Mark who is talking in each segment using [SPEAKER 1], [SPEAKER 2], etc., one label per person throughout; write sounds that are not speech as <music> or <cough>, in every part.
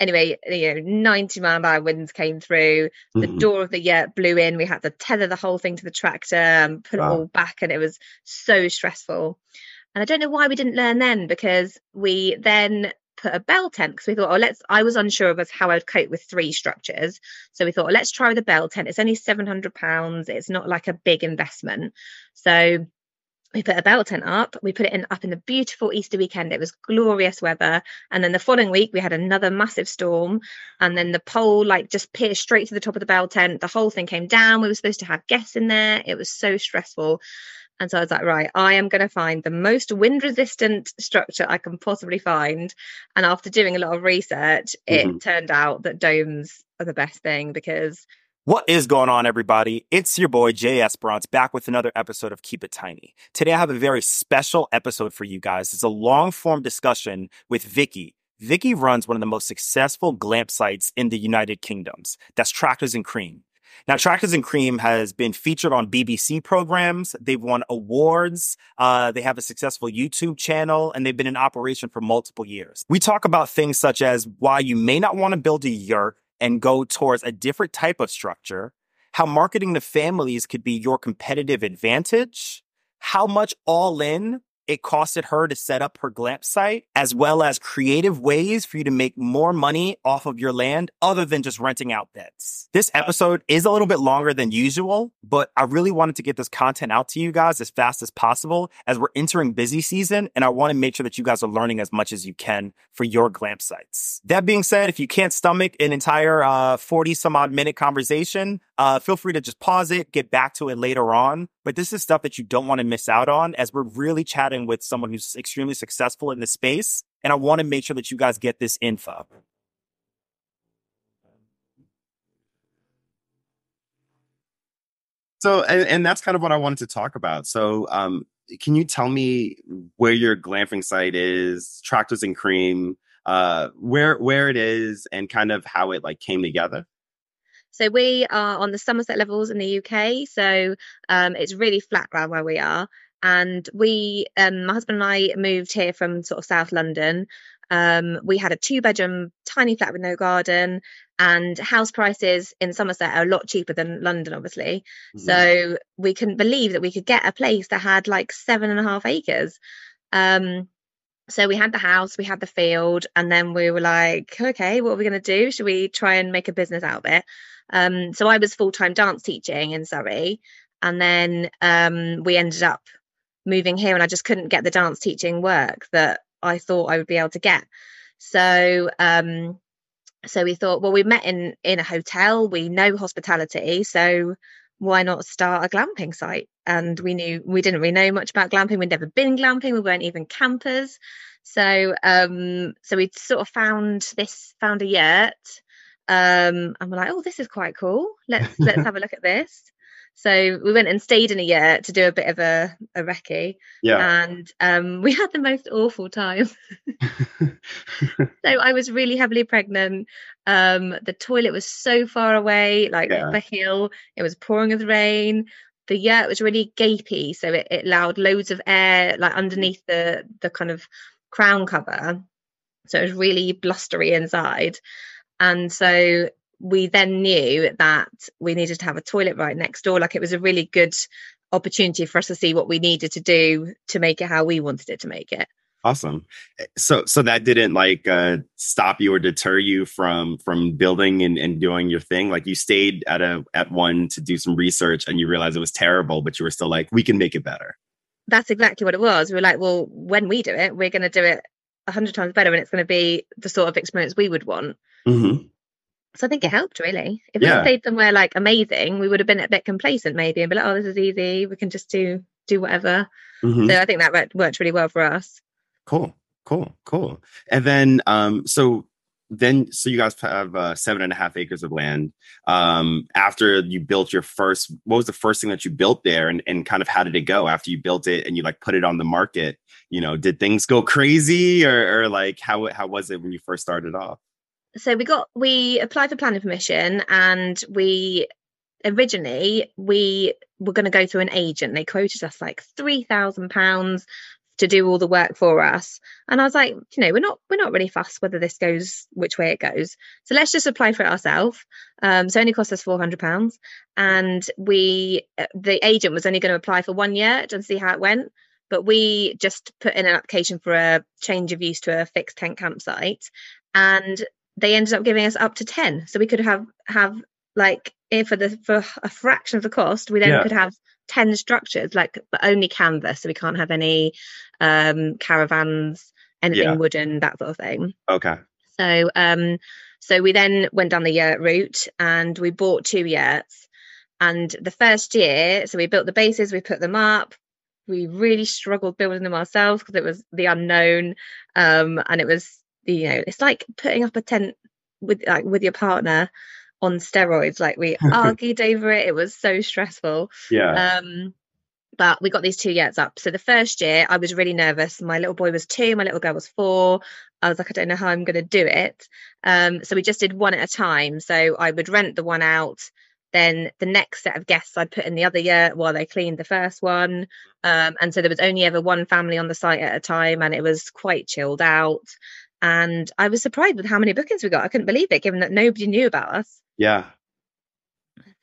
[SPEAKER 1] anyway, you know, 90 mile an hour winds came through. The
[SPEAKER 2] Mhm.
[SPEAKER 1] door of the yurt blew in. We had to tether the whole thing to the tractor and put
[SPEAKER 2] Wow.
[SPEAKER 1] it all back, and it was so stressful. And I don't know why we didn't learn then because we then put a bell tent because we thought, oh, let's. I was unsure of us how I'd cope with three structures, so we thought, oh, let's try with a bell tent. It's only 700 pounds. It's not like a big investment, so we put a bell tent up we put it in up in the beautiful easter weekend. It was glorious weather. And then the following week we had another massive storm. And then the pole like just pierced straight to the top of the bell tent. The whole thing came down. We were supposed to have guests in there. It was so stressful. And so i was like right i am going to find the most wind resistant structure i can possibly find. And after doing a lot of research it
[SPEAKER 2] Mhm.
[SPEAKER 1] turned out that domes are the best thing because
[SPEAKER 3] What is going on, everybody? It's your boy Jay Esperance back with another episode of Keep It Tiny. Today I have a very special episode for you guys. It's a long form discussion with Vicky. Vicky runs one of the most successful glamp sites in the United Kingdoms. That's Tractors and Cream. Now, Tractors and Cream has been featured on BBC programs. They've won awards. Uh, they have a successful YouTube channel and they've been in operation for multiple years. We talk about things such as why you may not want to build a yurt and go towards a different type of structure, how marketing to families could be your competitive advantage, how much all in it costed her to set up her glamp site, as well as creative ways for you to make more money off of your land other than just renting out beds. This episode is a little bit longer than usual, but I really wanted to get this content out to you guys as fast as possible as we're entering busy season. And I want to make sure that you guys are learning as much as you can for your glamp sites. That being said, if you can't stomach an entire uh, 40 some odd minute conversation, uh, feel free to just pause it, get back to it later on. But this is stuff that you don't want to miss out on as we're really chatting with someone who's extremely successful in this space. And I want to make sure that you guys get this info.
[SPEAKER 2] So, and, and that's kind of what I wanted to talk about. So, um, can you tell me where your glamping site is, Tractors and Cream, uh, where where it is, and kind of how it like came together?
[SPEAKER 1] So we are on the Somerset levels in the UK. So um, it's really flat ground where we are. And we, um, my husband and I moved here from sort of South London. Um, we had a two bedroom tiny flat with no garden and house prices in Somerset are a lot cheaper than London, obviously. So we couldn't believe that we could get a place that had like seven and a half acres. Um, so we had the house, we had the field, and then we were like, okay, what are we going to do? Should we try and make a business out of it? Um, so I was full time dance teaching in Surrey, and then um, we ended up moving here, and I just couldn't get the dance teaching work that I thought I would be able to get. So um, so we thought, well, we met in in a hotel, we know hospitality, so why not start a glamping site? And we knew we didn't really know much about glamping. We'd never been glamping. We weren't even campers. So um, so we sort of found this, found a yurt, um, and we're like, oh, this is quite cool. Let's let's have a look at this. So we went and stayed in a yurt to do a bit of a, a recce,
[SPEAKER 2] yeah.
[SPEAKER 1] and um, <laughs> we had the most awful time. <laughs> so I was really heavily pregnant. Um, the toilet was so far away, like
[SPEAKER 2] Yeah.
[SPEAKER 1] up a hill. It was pouring with rain. The yurt was really gapey, so it, it allowed loads of air like underneath the the kind of crown cover. So it was really blustery inside. And so we then knew that we needed to have a toilet right next door. Like it was a really good opportunity for us to see what we needed to do to make it how we wanted it to make it.
[SPEAKER 2] Awesome. So so that didn't like uh stop you or deter you from from building and, and doing your thing. Like you stayed at a at one to do some research and you realized it was terrible, but you were still like, we can make it better.
[SPEAKER 1] That's exactly what it was. We were like, well, when we do it, we're going to do it a hundred times better, and it's going to be the sort of experience we would want.
[SPEAKER 2] Mm-hmm.
[SPEAKER 1] So I think it helped really. If we
[SPEAKER 2] Yeah.
[SPEAKER 1] had stayed somewhere like amazing, we would have been a bit complacent maybe and be like, oh, this is easy. We can just do do whatever.
[SPEAKER 2] Mm-hmm.
[SPEAKER 1] So I think that worked, worked really well for us.
[SPEAKER 2] Cool, cool, cool. And then, um, so then, so you guys have uh, seven and a half acres of land. Um, after you built your first, what was the first thing that you built there, and and kind of how did it go after you built it and you like put it on the market? You know, did things go <laughs> crazy, or, or like how how was it when you first started off?
[SPEAKER 1] So we got we applied for planning permission and we originally we were going to go through an agent they quoted us like three thousand pounds to do all the work for us. And I was like, you know, we're not we're not really fussed whether this goes which way it goes. So let's just apply for it ourselves. Um, so it only cost us four hundred pounds, and we uh, the agent was only going to apply for one year and see how it went. But we just put in an application for a change of use to a fixed tent campsite, and they ended up giving us up to ten. So we could have have like if for the for a fraction of the cost, we then yeah. could have 10 structures like but only canvas so we can't have any um caravans anything yeah. wooden that sort of thing
[SPEAKER 2] okay
[SPEAKER 1] so um so we then went down the yurt route and we bought two yurts and the first year so we built the bases we put them up we really struggled building them ourselves because it was the unknown um and it was you know it's like putting up a tent with like with your partner on steroids. Like we <laughs> argued over it. It was so stressful.
[SPEAKER 2] Yeah.
[SPEAKER 1] Um, but we got these two yurts up. So the first yurt I was really nervous. My little boy was two, my little girl was four. I was like, I don't know how I'm going to do it. Um, so we just did one at a time. So I would rent the one out. Then the next set of guests I'd put in the other year while they cleaned the first one. Um, and so there was only ever one family on the site at a time and it was quite chilled out. And I was surprised with how many bookings we got. I couldn't believe it, given that nobody knew about us.
[SPEAKER 2] Yeah.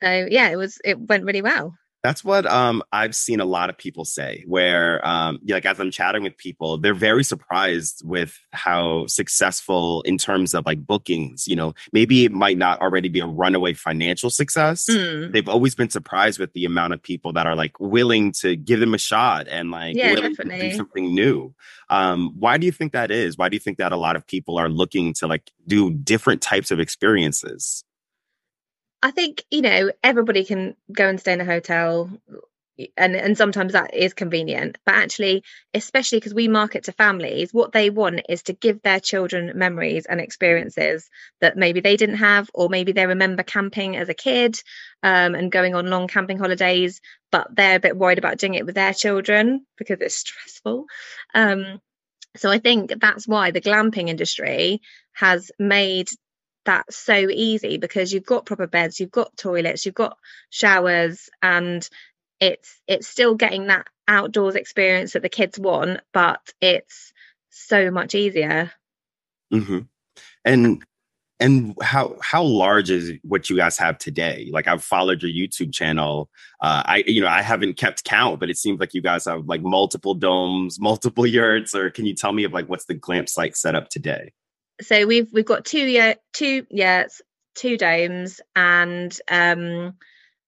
[SPEAKER 1] So yeah, it was it went really well.
[SPEAKER 2] That's what um, I've seen a lot of people say. Where, um, like, as I'm chatting with people, they're very surprised with how successful in terms of like bookings. You know, maybe it might not already be a runaway financial success. Mm. They've always been surprised with the amount of people that are like willing to give them a shot and like
[SPEAKER 1] yeah,
[SPEAKER 2] do something new. Um, why do you think that is? Why do you think that a lot of people are looking to like do different types of experiences?
[SPEAKER 1] I think you know everybody can go and stay in a hotel, and and sometimes that is convenient. But actually, especially because we market to families, what they want is to give their children memories and experiences that maybe they didn't have, or maybe they remember camping as a kid um, and going on long camping holidays, but they're a bit worried about doing it with their children because it's <laughs> stressful. Um, so I think that's why the glamping industry has made that so easy because you've got proper beds, you've got toilets, you've got showers, and it's it's still getting that outdoors experience that the kids want, but it's so much easier.
[SPEAKER 2] Mm-hmm. And and how how large is what you guys have today like i've followed your youtube channel uh i you know i haven't kept count but it seems like you guys have like multiple domes multiple yurts or can you tell me of like what's the glamp site set up today
[SPEAKER 1] so we've we've got two year two yurts, two domes, and um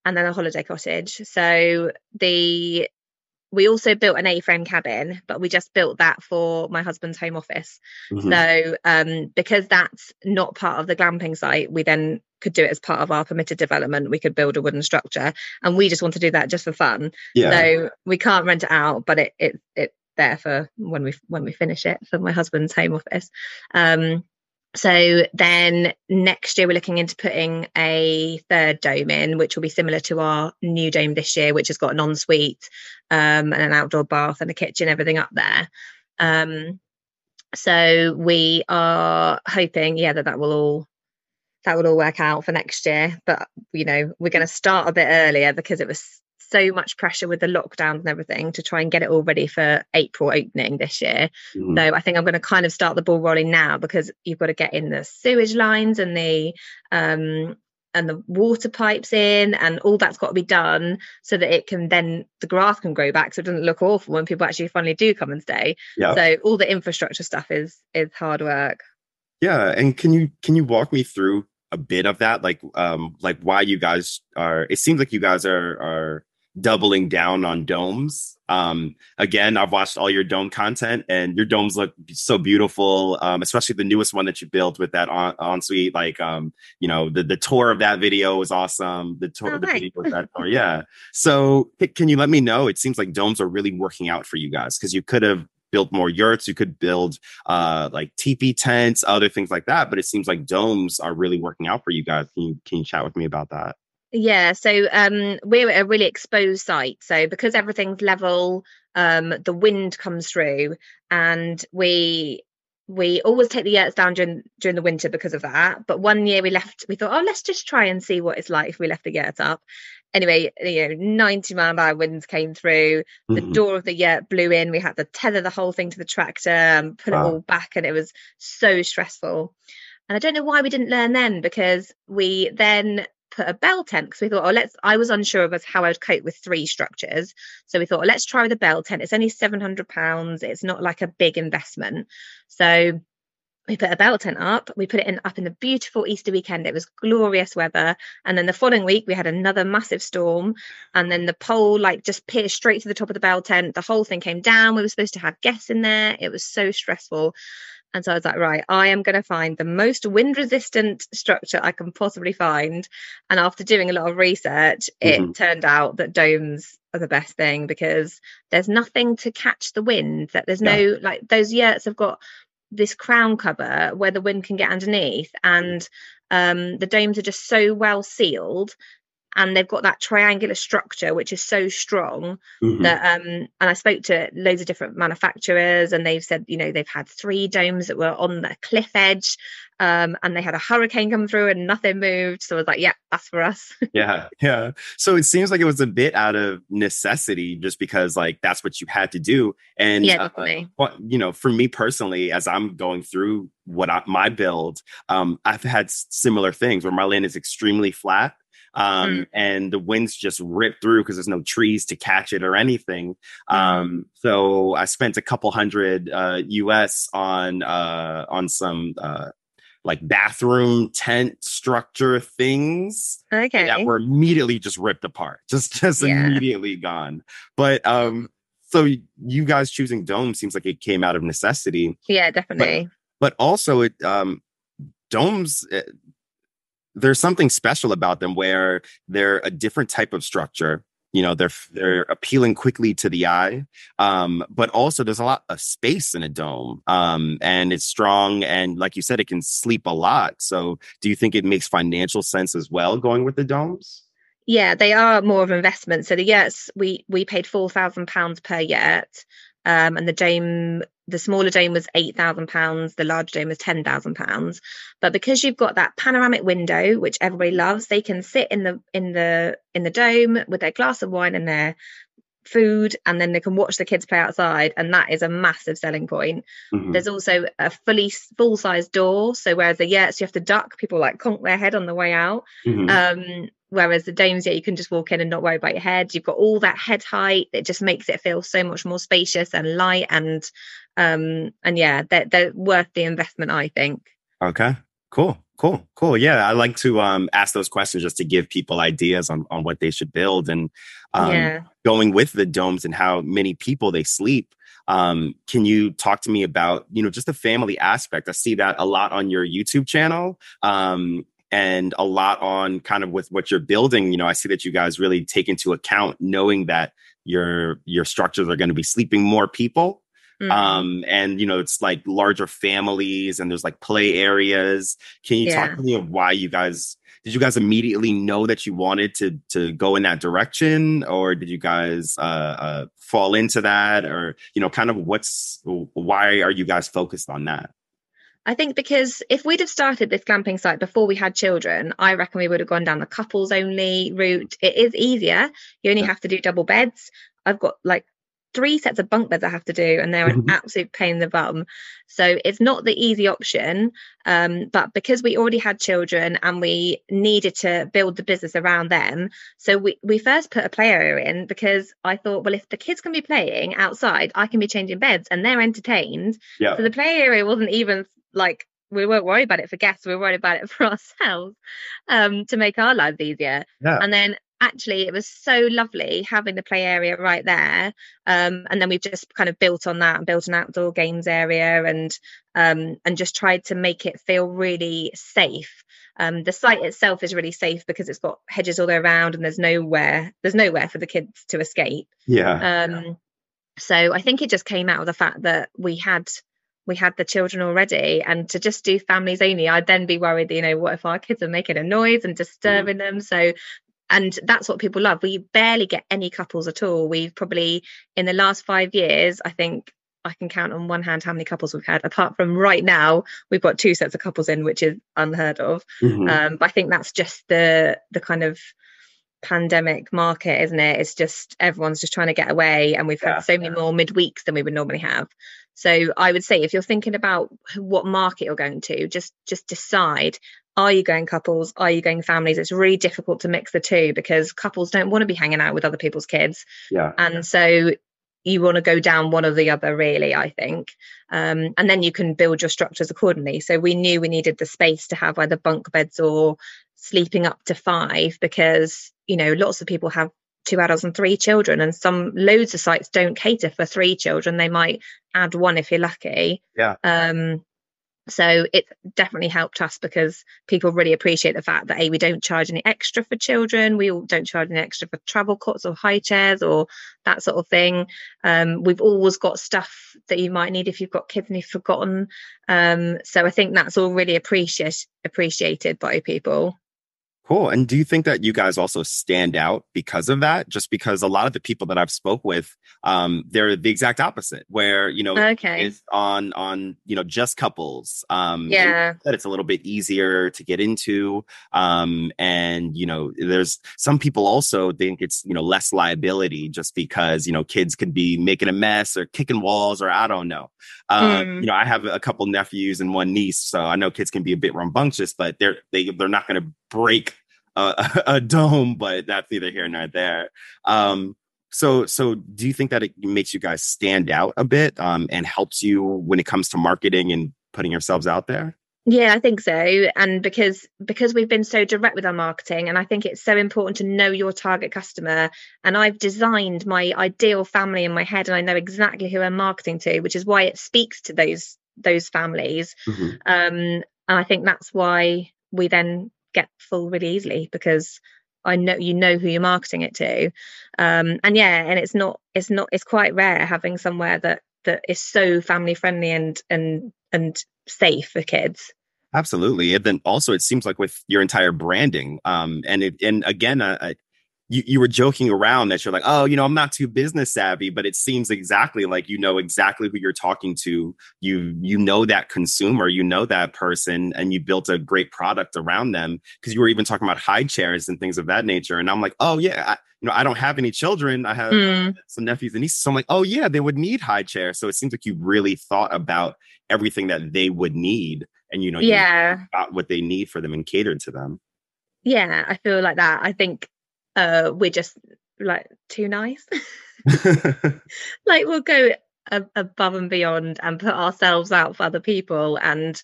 [SPEAKER 1] and then a holiday cottage. So the we also built an A-frame cabin, but we just built that for my husband's home office. Mm-hmm. So um because that's not part of the glamping site, we then could do it as part of our permitted development. We could build a wooden structure, and we just want to do that just for fun. Yeah. So we can't rent it out, but it it it there for when we when we finish it for my husband's home office. Um, so then next year we're looking into putting a third dome in, which will be similar to our new dome this year, which has got an ensuite um, and an outdoor bath and a kitchen, everything up there. Um, so we are hoping, yeah, that that will all that will all work out for next year. But you know, we're going to start a bit earlier because it was so much pressure with the lockdowns and everything to try and get it all ready for April opening this year. Mm. So I think I'm going to kind of start the ball rolling now because you've got to get in the sewage lines and the um and the water pipes in and all that's got to be done so that it can then the grass can grow back so it doesn't look awful when people actually finally do come and stay. Yeah. So all the infrastructure stuff is is hard work.
[SPEAKER 2] Yeah, and can you can you walk me through a bit of that like um like why you guys are it seems like you guys are are doubling down on domes. Um, again, I've watched all your dome content, and your domes look so beautiful. Um, especially the newest one that you built with that on ensuite. Like, um, you know, the the tour of that video was awesome. The tour, oh, the video of that tour, yeah. So, can you let me know? It seems like domes are really working out for you guys because you could have built more yurts you could build uh like teepee tents other things like that but it seems like domes are really working out for you guys can you can you chat with me about that
[SPEAKER 1] yeah, so um, we're a really exposed site. So because everything's level, um, the wind comes through, and we we always take the yurts down during during the winter because of that. But one year we left, we thought, oh, let's just try and see what it's like if we left the yurt up. Anyway, you know, 90 mile an hour winds came through. The
[SPEAKER 2] Mhm.
[SPEAKER 1] door of the yurt blew in. We had to tether the whole thing to the tractor and put
[SPEAKER 2] Wow.
[SPEAKER 1] it all back, and it was so stressful. And I don't know why we didn't learn then because we then put a bell tent because we thought, oh, let's. I was unsure of us how I'd cope with three structures, so we thought, let's try with a bell tent. It's only seven hundred pounds. It's not like a big investment, so we put a bell tent up. We put it in up in the beautiful Easter weekend. It was glorious weather, and then the following week we had another massive storm, and then the pole like just pierced straight to the top of the bell tent. The whole thing came down. We were supposed to have guests in there. It was so stressful. And so I was like, right, I am going to find the most wind resistant structure I can possibly find. And after doing a lot of research, it
[SPEAKER 2] Mhm.
[SPEAKER 1] turned out that domes are the best thing because there's nothing to catch the wind. That there's no like those yurts have got this crown cover where the wind can get underneath, and um, the domes are just so well sealed. And they've got that triangular structure, which is so strong
[SPEAKER 2] Mhm.
[SPEAKER 1] that um and I spoke to loads of different manufacturers and they've said you know they've had three domes that were on the cliff edge um and they had a hurricane come through and nothing moved. So I was like yeah that's for us. <laughs>
[SPEAKER 2] Yeah. Yeah. So it seems like it was a bit out of necessity just because like that's what you had to do. And
[SPEAKER 1] yeah
[SPEAKER 2] uh,
[SPEAKER 1] definitely.
[SPEAKER 2] what you know for me personally as i'm going through what I, my build um i've had similar things where my land is extremely flat um
[SPEAKER 1] Mm.
[SPEAKER 2] and the winds just rip through because there's no trees to catch it or anything. Um so i spent a couple hundred uh us on uh on some uh like bathroom tent structure things
[SPEAKER 1] okay.
[SPEAKER 2] that were immediately just ripped apart just just
[SPEAKER 1] Yeah.
[SPEAKER 2] immediately gone. But um so you guys choosing dome seems like it came out of necessity.
[SPEAKER 1] Yeah definitely.
[SPEAKER 2] but also it um domes eh, there's something special about them where they're a different type of structure. You know they're they're appealing quickly to the eye um but also there's a lot of space in a dome um and it's strong and like you said it can sleep a lot. So do you think it makes financial sense as well going with the domes?
[SPEAKER 1] Yeah they are more of an investment. So the yurts we we paid four thousand pounds per yurt um and the dome the smaller dome was eight thousand pounds the large dome was ten thousand pounds but because you've got that panoramic window which everybody loves they can sit in the in the in the dome with their glass of wine and their food and then they can watch the kids play outside and that is a massive selling point
[SPEAKER 2] Mhm.
[SPEAKER 1] there's also a fully full size door so whereas the yurts you have to duck people like conk their head on the way out
[SPEAKER 2] Mhm.
[SPEAKER 1] um whereas the domes yeah you can just walk in and not worry about your head you've got all that head height it just makes it feel so much more spacious and light and um and yeah they're, they're worth the investment i think
[SPEAKER 2] Okay. Cool. Cool. Cool. Yeah. I like to um ask those questions just to give people ideas on, on what they should build and um
[SPEAKER 1] yeah
[SPEAKER 2] going with the domes and how many people they sleep. Um, can you talk to me about, you know, just the family aspect? I see that a lot on your YouTube channel. Um and a lot on kind of with what you're building. You know, I see that you guys really take into account knowing that your your structures are going to be sleeping more people
[SPEAKER 1] Mhm.
[SPEAKER 2] um and you know it's like larger families and there's like play areas can you
[SPEAKER 1] Yeah.
[SPEAKER 2] talk to me of why you guys did you guys immediately know that you wanted to to go in that direction or did you guys uh, uh fall into that or you know kind of what's why are you guys focused on that
[SPEAKER 1] I think because if we'd have started this glamping site before we had children, I reckon we would have gone down the couples only route. It is easier. You only have to do double beds. I've got like three sets of bunk beds I have to do, and they're an <laughs> absolute pain in the bum. So it's not the easy option. Um, but because we already had children and we needed to build the business around them, so we, we first put a play area in because I thought, well, if the kids can be playing outside, I can be changing beds and they're entertained.
[SPEAKER 2] yeah
[SPEAKER 1] So the play area wasn't even like we weren't worried about it for guests, we were worried about it <laughs> for ourselves um, to make our lives easier.
[SPEAKER 2] yeah
[SPEAKER 1] And then actually it was so lovely having the play area right there. Um, and then we've just kind of built on that and built an outdoor games area and um, and just tried to make it feel really safe. Um, the site itself is really safe because it's got hedges all the way around and there's nowhere there's nowhere for the kids to escape
[SPEAKER 2] yeah
[SPEAKER 1] um so i think it just came out of the fact that we had we had the children already and to just do families only i'd then be worried you know what if our kids are making a noise and disturbing them so and that's what people love we barely get any couples at all we've probably in the last five years i think I can count on one hand how many couples we've had. Apart from right now, we've got two sets of couples in, which is unheard of. Mm-hmm. Um, but I think that's just the the kind of pandemic market, isn't it? It's just everyone's just trying to get away, and we've yeah, had so many more midweeks than we would normally have. So I would say if you're thinking about what market you're going to, just just decide are you going couples? Are you going families? It's really difficult to mix the two because couples don't want to be hanging out with other people's kids.
[SPEAKER 2] Yeah.
[SPEAKER 1] And so you want to go down one or the other really i think. Um, and then you can build your structures accordingly. So we knew we needed the space to have either bunk beds or sleeping up to five because you know lots of people have two adults and three children and some loads of sites don't cater for three children. They might add one if you're lucky.
[SPEAKER 2] Yeah.
[SPEAKER 1] Um so it definitely helped us because people really appreciate the fact that a we don't charge any extra for children. We don't charge any extra for travel cots or high chairs or that sort of thing. Um, we've always got stuff that you might need if you've got kids and you've forgotten. Um, so i think that's all really appreciate, appreciated by people
[SPEAKER 2] Cool. And do you think that you guys also stand out because of that? Just because a lot of the people that I've spoke with, um, they're the exact opposite, where you know,
[SPEAKER 1] okay,
[SPEAKER 2] it's on on you know just couples. Um,
[SPEAKER 1] yeah,
[SPEAKER 2] that it's a little bit easier to get into. Um, and you know, there's some people also think it's you know less liability just because you know kids could be making a mess or kicking walls or I don't know. Uh, mm. You know, I have a couple nephews and one niece, so I know kids can be a bit rambunctious, but they're they they're not going to break a, <laughs> a, dome, but that's neither here nor there. Um, so, so do you think that it makes you guys stand out a bit um, and helps you when it comes to marketing and putting yourselves out there?
[SPEAKER 1] Yeah, I think so. And because because we've been so direct with our marketing and I think it's so important to know your target customer and I've designed my ideal family in my head and I know exactly who I'm marketing to, which is why it speaks to those those families. Mm-hmm. Um and I think that's why we then get full really easily because I know you know who you're marketing it to. Um, and yeah, and it's not it's not it's quite rare having somewhere that that is so family friendly and and and safe for kids.
[SPEAKER 2] Absolutely, and then also it seems like with your entire branding, um, and it, and again, uh, you, you were joking around that you're like, oh, you know, I'm not too business savvy, but it seems exactly like you know exactly who you're talking to. You you know that consumer, you know that person, and you built a great product around them because you were even talking about high chairs and things of that nature. And I'm like, oh yeah, I, you know, I don't have any children. I have mm. some nephews and nieces. So I'm like, oh yeah, they would need high chairs. So it seems like you really thought about everything that they would need, and you know,
[SPEAKER 1] yeah,
[SPEAKER 2] got what they need for them and catered to them.
[SPEAKER 1] Yeah, I feel like that. I think uh, we're just like too nice. <laughs> <laughs> like we'll go a- above and beyond and put ourselves out for other people and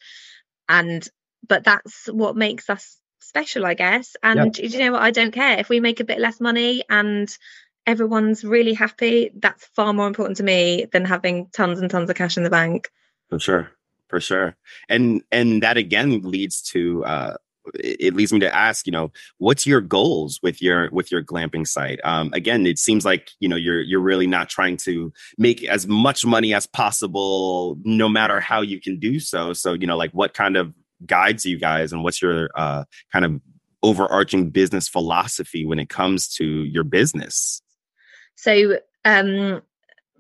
[SPEAKER 1] and but that's what makes us special i guess. And yep. you know what? I don't care. If we make a bit less money and everyone's really happy that's far more important to me than having tons and tons of cash in the bank.
[SPEAKER 2] For sure. For sure. And and that again leads to uh it leads me to ask you know what's your goals with your with your glamping site? Um, again it seems like you know you're you're really not trying to make as much money as possible no matter how you can do so. So you know like what kind of guides you guys and what's your uh, kind of overarching business philosophy when it comes to your business?
[SPEAKER 1] So um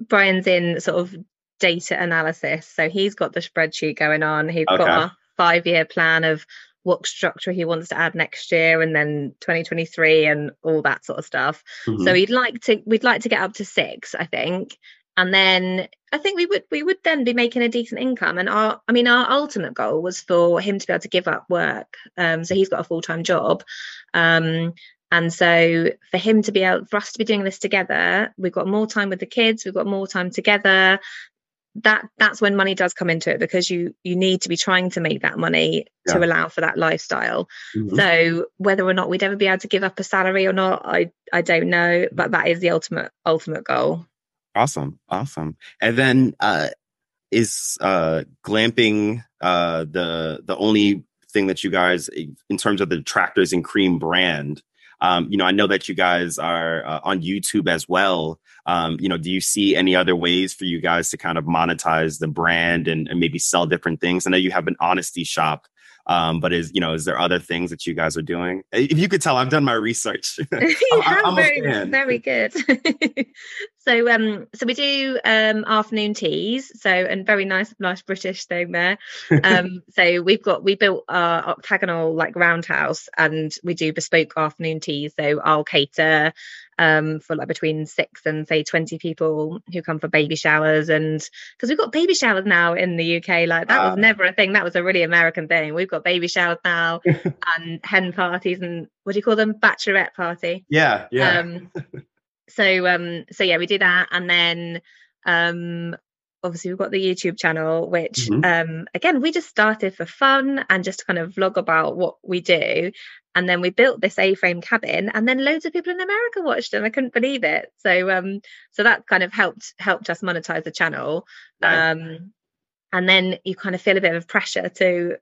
[SPEAKER 1] brian's in sort of data analysis. So he's got the spreadsheet going on. He's okay. got a five year plan of what structure he wants to add next year and then 2023 and all that sort of stuff. Mm-hmm. So he'd like to we'd like to get up to 6, I think. And then I think we would we would then be making a decent income. And our I mean our ultimate goal was for him to be able to give up work. Um, so he's got a full-time job. Um, and so for him to be able for us to be doing this together, we've got more time with the kids, we've got more time together that that's when money does come into it because you you need to be trying to make that money yeah. to allow for that lifestyle mm-hmm. so whether or not we'd ever be able to give up a salary or not i i don't know but that is the ultimate ultimate goal
[SPEAKER 2] awesome awesome and then uh is uh glamping uh the the only thing that you guys in terms of the tractors and cream brand um, you know, I know that you guys are uh, on YouTube as well. Um, you know, do you see any other ways for you guys to kind of monetize the brand and, and maybe sell different things? I know you have an honesty shop Um, but is you know, is there other things that you guys are doing? If you could tell, I've done my research. <laughs> <laughs>
[SPEAKER 1] I'm, very, very good. <laughs> so um, so we do um afternoon teas. So and very nice, nice British thing there. Um, so we've got we built our octagonal like roundhouse, and we do bespoke afternoon teas. So I'll cater um, for like between six and say 20 people who come for baby showers. And because we've got baby showers now in the UK, like that was never a thing. That was a really American thing. We've got baby showers now <laughs> and hen parties and what do you call them? Bachelorette party.
[SPEAKER 2] Yeah. Yeah. Um,
[SPEAKER 1] so, um, so yeah, we do that. And then, um, obviously we've got the YouTube channel, which mm-hmm. um, again we just started for fun and just to kind of vlog about what we do. And then we built this A-frame cabin, and then loads of people in America watched. And I couldn't believe it. So um, so that kind of helped helped us monetize the channel. Right. Um, and then you kind of feel a bit of pressure to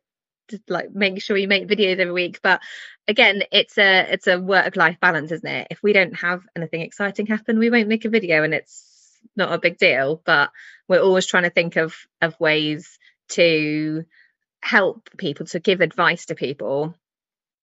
[SPEAKER 1] to like make sure you make videos every week but again it's a it's a work life balance isn't it if we don't have anything exciting happen we won't make a video and it's not a big deal but we're always trying to think of of ways to help people to give advice to people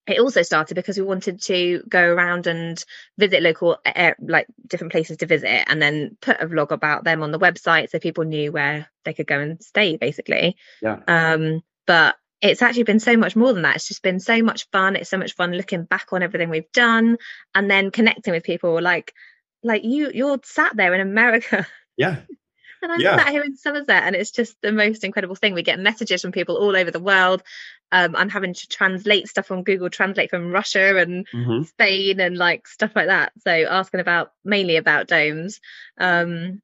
[SPEAKER 1] it also started because we wanted to go around and visit local like different places to visit and then put a vlog about them on the website so people knew where they could go and stay basically.
[SPEAKER 2] Yeah.
[SPEAKER 1] Um but it's actually been so much more than that. It's just been so much fun. It's so much fun looking back on everything we've done and then connecting with people. Like like you you're sat there in America.
[SPEAKER 2] Yeah.
[SPEAKER 1] And I'm yeah. sat here in Somerset and it's just the most incredible thing. We get messages from people all over the world. Um, I'm having to translate stuff on Google Translate from Russia and mm-hmm. Spain and like stuff like that. So asking about mainly about domes. Um,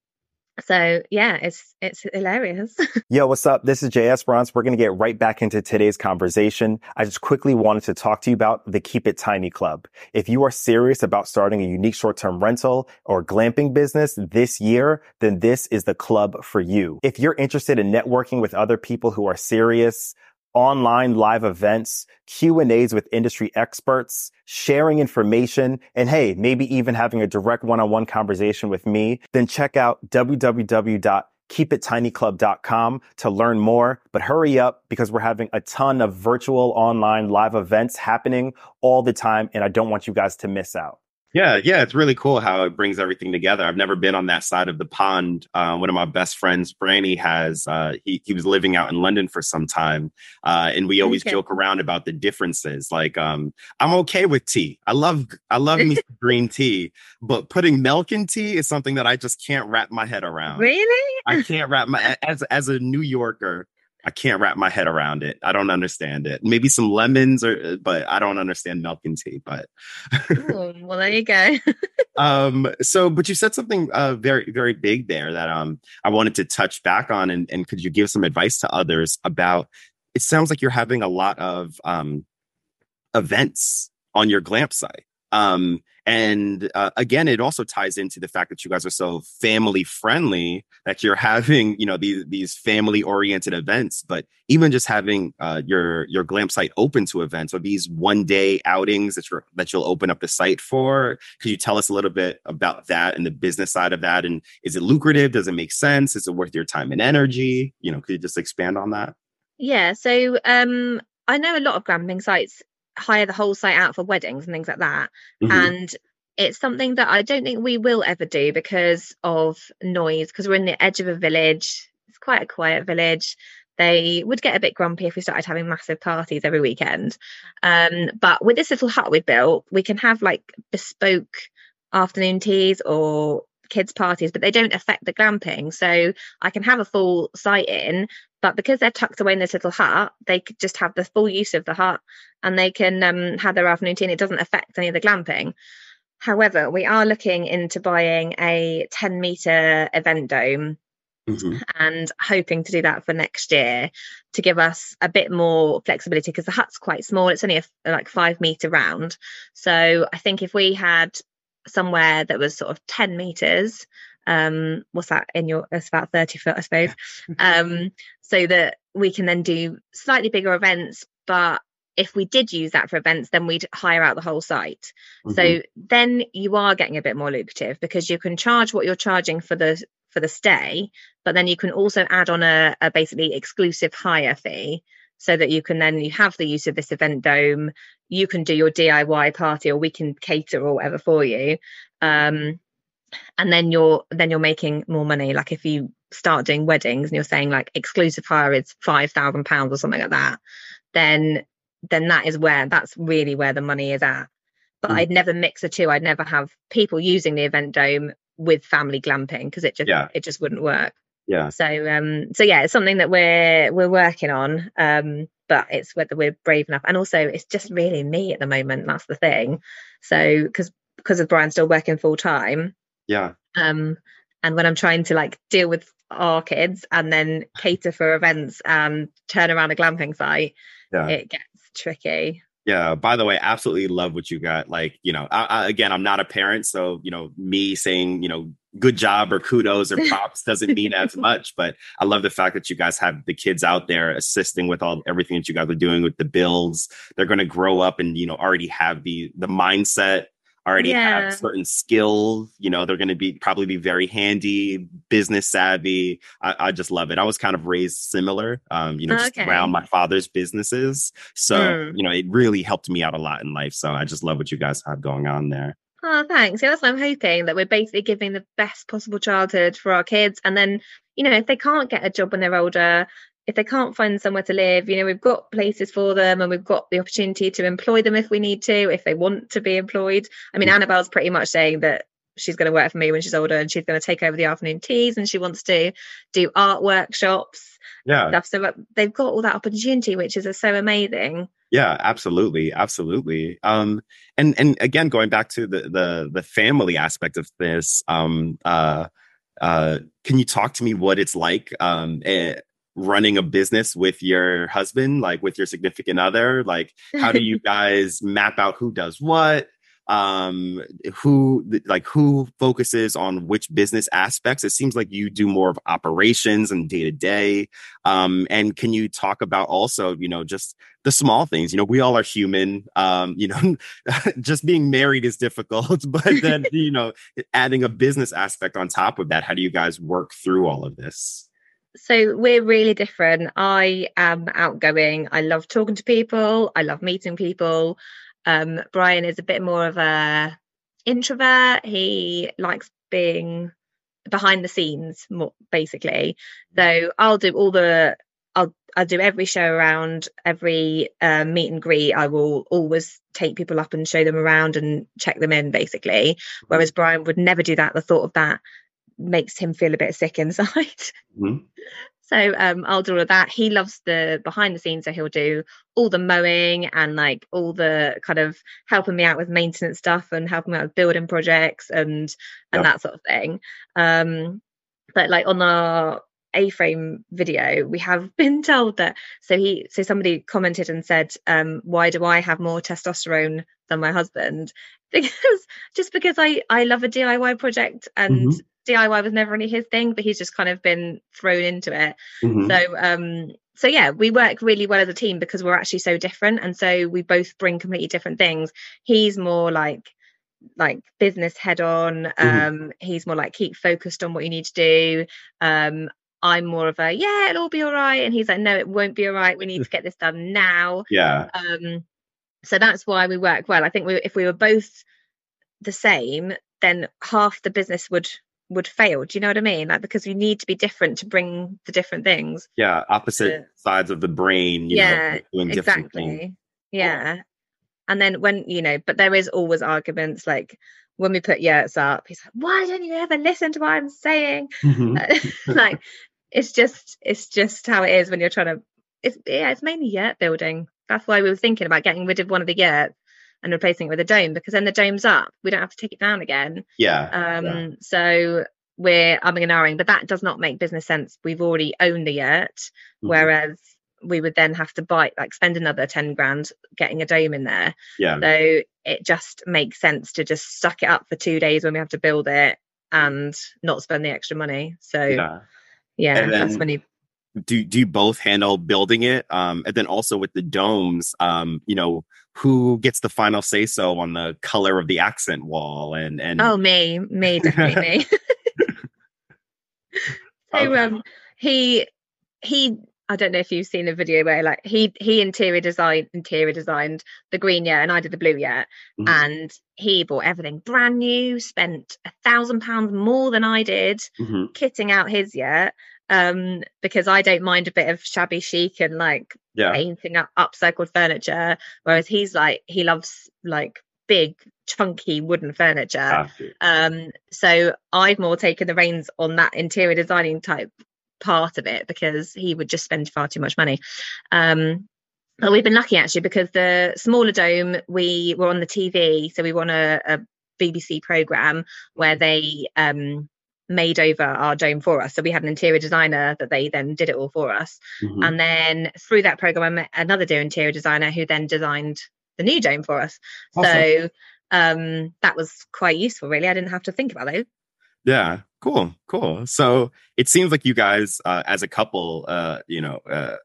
[SPEAKER 1] so yeah it's it's hilarious. <laughs>
[SPEAKER 3] Yo what's up? This is jay esperance we're to get right back into today's conversation. I just quickly wanted to talk to you about the keep it tiny club. If you are serious about starting a unique short-term rental or glamping business this year then this is the club for you. If you're interested in networking with other people who are serious online live events, Q and A's with industry experts, sharing information, and hey, maybe even having a direct one-on-one conversation with me, then check out www.keepittinyclub.com to learn more. But hurry up because we're having a ton of virtual online live events happening all the time. And I don't want you guys to miss out.
[SPEAKER 2] Yeah, yeah, it's really cool how it brings everything together. I've never been on that side of the pond. Uh, one of my best friends, Franny, has uh, he he was living out in London for some time, uh, and we always okay. joke around about the differences. Like, um, I'm okay with tea. I love I love me <laughs> green tea, but putting milk in tea is something that I just can't wrap my head around.
[SPEAKER 1] Really?
[SPEAKER 2] I can't wrap my as as a New Yorker. I can't wrap my head around it. I don't understand it. Maybe some lemons or but I don't understand milk and tea, but
[SPEAKER 1] Ooh, well there you go. <laughs>
[SPEAKER 2] um so but you said something uh very very big there that um I wanted to touch back on and, and could you give some advice to others about it sounds like you're having a lot of um events on your glamp site. Um and uh, again, it also ties into the fact that you guys are so family friendly that you're <laughs> having, you know, these these family oriented events. But even just having uh, your your glam site open to events or these one day outings that you're that you'll open up the site for. Could you tell us a little bit about that and the business side of that? And is it lucrative? Does it make sense? Is it worth your time and energy? You know, could you just expand on that?
[SPEAKER 1] Yeah. So um, I know a lot of glamping sites hire the whole site out for weddings and things like that. Mm-hmm. And it's something that I don't think we will ever do because of noise, because we're in the edge of a village. It's quite a quiet village. They would get a bit grumpy if we started having massive parties every weekend. Um, but with this little hut we built, we can have like bespoke afternoon teas or kids' parties, but they don't affect the glamping. So I can have a full site in, but because they're tucked away in this little hut, they could just have the full use of the hut and they can um, have their afternoon tea and it doesn't affect any of the glamping. However, we are looking into buying a 10 meter event dome Mm-hmm. and hoping to do that for next year to give us a bit more flexibility because the hut's quite small it's only a, like five meter round so i think if we had somewhere that was sort of 10 meters um what's that in your it's about 30 foot i suppose. <laughs> Um so that we can then do slightly bigger events but if we did use that for events then we'd hire out the whole site. Mm-hmm. so then you are getting a bit more lucrative because you can charge what you're charging for the for the stay but then you can also add on a, a basically exclusive hire fee so that you can then you have the use of this event dome you can do your diy party or we can cater or whatever for you. Um, and then you're then you're making more money. Like if you start doing weddings and you're saying like exclusive hire is five thousand pounds or something like that then then that is where that's really where the money is at. But mm. i'd never mix the two. I'd never have people using the event dome with family glamping because it just yeah. it just wouldn't work.
[SPEAKER 2] Yeah.
[SPEAKER 1] So um so yeah it's something that we're we're working on. Um but it's whether we're brave enough. And also it's just really me at the moment that's the thing. So because because of brian still working full time
[SPEAKER 2] yeah.
[SPEAKER 1] Um and when i'm trying to like deal with our kids and then <laughs> cater for events and turn around a glamping site yeah. it gets tricky
[SPEAKER 2] yeah. By the way, absolutely love what you got. Like, you know, I, I, again, I'm not a parent, so you know, me saying, you know, good job or kudos or <laughs> props doesn't mean as much. But I love the fact that you guys have the kids out there assisting with all everything that you guys are doing with the builds. They're going to grow up and you know already have the the mindset already yeah. have certain skills. You know, they're going to be probably be very handy, business savvy. I, I, just love it. I was kind of raised similar, um, you know, just okay. around my father's businesses. So, mm. you know, it really helped me out a lot in life. So I just love what you guys have going on there.
[SPEAKER 1] Oh, thanks. Yeah, that's what I'm hoping that we're basically giving the best possible childhood for our kids. And then, you know, if they can't get a job when they're older, if they can't find somewhere to live, you know, we've got places for them and we've got the opportunity to employ them if we need to, if they want to be employed. I mean, mm. Annabelle's pretty much saying that she's going to work for me when she's older and she's going to take over the afternoon teas and she wants to do art workshops.
[SPEAKER 2] Yeah.
[SPEAKER 1] Stuff. So they've got all that opportunity, which is so amazing.
[SPEAKER 2] Yeah, absolutely, absolutely. Um, and and again, going back to the the the family aspect of this, um, uh, uh, can you talk to me what it's like? Um, eh, running a business with your husband, like with your significant other? Like, how do you <laughs> guys map out who does what? um who like who focuses on which business aspects? It seems like you do more of operations and day to day um and can you talk about also you know just the small things? You know we all are human. Um you know <laughs> just being married is difficult <laughs> but then you know adding a business aspect on top of that how do you guys work through all of this
[SPEAKER 1] so we're really different. I am outgoing. I love talking to people. I love meeting people. Um, Brian is a bit more of a introvert. He likes being behind the scenes more basically. So I'll do all the I'll I'll do every show around, every uh, meet and greet. I will always take people up and show them around and check them in, basically. Whereas Brian would never do that. The thought of that makes him feel a bit sick inside. <laughs> Mm-hmm. So um, I'll do all of that. He loves the behind the scenes, so he'll do all the mowing and like all the kind of helping me out with maintenance stuff and helping me out with building projects and and that sort of thing. Um, but like on our A-frame video, we have <laughs> been told that so he so somebody commented and said, um, why do I have more testosterone than my husband? <laughs> Because just because I I love a DIY project and mm-hmm DIY was never really his thing, but he's just kind of been thrown into it. Mm-hmm. So um so yeah, we work really well as a team because we're actually so different and so we both bring completely different things. He's more like like business head on mm-hmm. um he's more like keep focused on what you need to do um i'm more of a yeah it'll all be all right and he's like no it won't be all right we need to get this done now <laughs>
[SPEAKER 2] yeah
[SPEAKER 1] um so that's why we work well i think we, if we were both the same then half the business would would fail. Do you know what I mean? Like because you need to be different to bring the different things.
[SPEAKER 2] Yeah, opposite sides of the brain.
[SPEAKER 1] yeah, exactly. Yeah, and then when you know, but there is always arguments like when we put yurts up, he's like, "Why don't you ever listen to what I'm saying?" Mm-hmm. <laughs> like it's just it's just how it is when you're trying to. It's yeah, it's mainly yurt building. That's why we were thinking about getting rid of one of the yurts and replacing it with a dome because then the dome's up. We don't have to take it down again.
[SPEAKER 2] Yeah.
[SPEAKER 1] Um,
[SPEAKER 2] yeah.
[SPEAKER 1] so we're umming and ahhing, but that does not make business sense. We've already owned the yurt, mm-hmm. whereas we would then have to buy like spend another 10 grand getting a dome in there.
[SPEAKER 2] Yeah.
[SPEAKER 1] So it just makes sense to just suck it up for two days when we have to build it and not spend the extra money. So yeah, yeah then, that's when you
[SPEAKER 2] do do you both handle building it? Um and then also with the domes um you know who gets the final say so on the color of the accent wall and and
[SPEAKER 1] oh me me <laughs> definitely me so <laughs> um he he I don't know if you've seen a video where like he he interior design interior designed the green yurt and I did the blue yurt
[SPEAKER 2] Mhm.
[SPEAKER 1] and he bought everything brand new, spent a thousand pounds more than I did
[SPEAKER 2] Mhm.
[SPEAKER 1] kitting out his yurt um because I don't mind a bit of shabby chic and like
[SPEAKER 2] Yeah.
[SPEAKER 1] painting up upcycled furniture whereas he's like he loves like big chunky wooden furniture. Um so I've more taken the reins on that interior designing type part of it because he would just spend far too much money. Um but we've been lucky actually because the smaller dome we were on the TV so we won a, a BBC program where they um made over our dome for us so we had an interior designer that they then did it all for us
[SPEAKER 2] Mhm.
[SPEAKER 1] and then through that program I met another dear interior designer who then designed the new dome for us
[SPEAKER 2] Awesome.
[SPEAKER 1] so um that was quite useful really I didn't have to think about those
[SPEAKER 2] Yeah, cool, cool. So it seems like you guys, uh, as a couple, uh, you know, uh,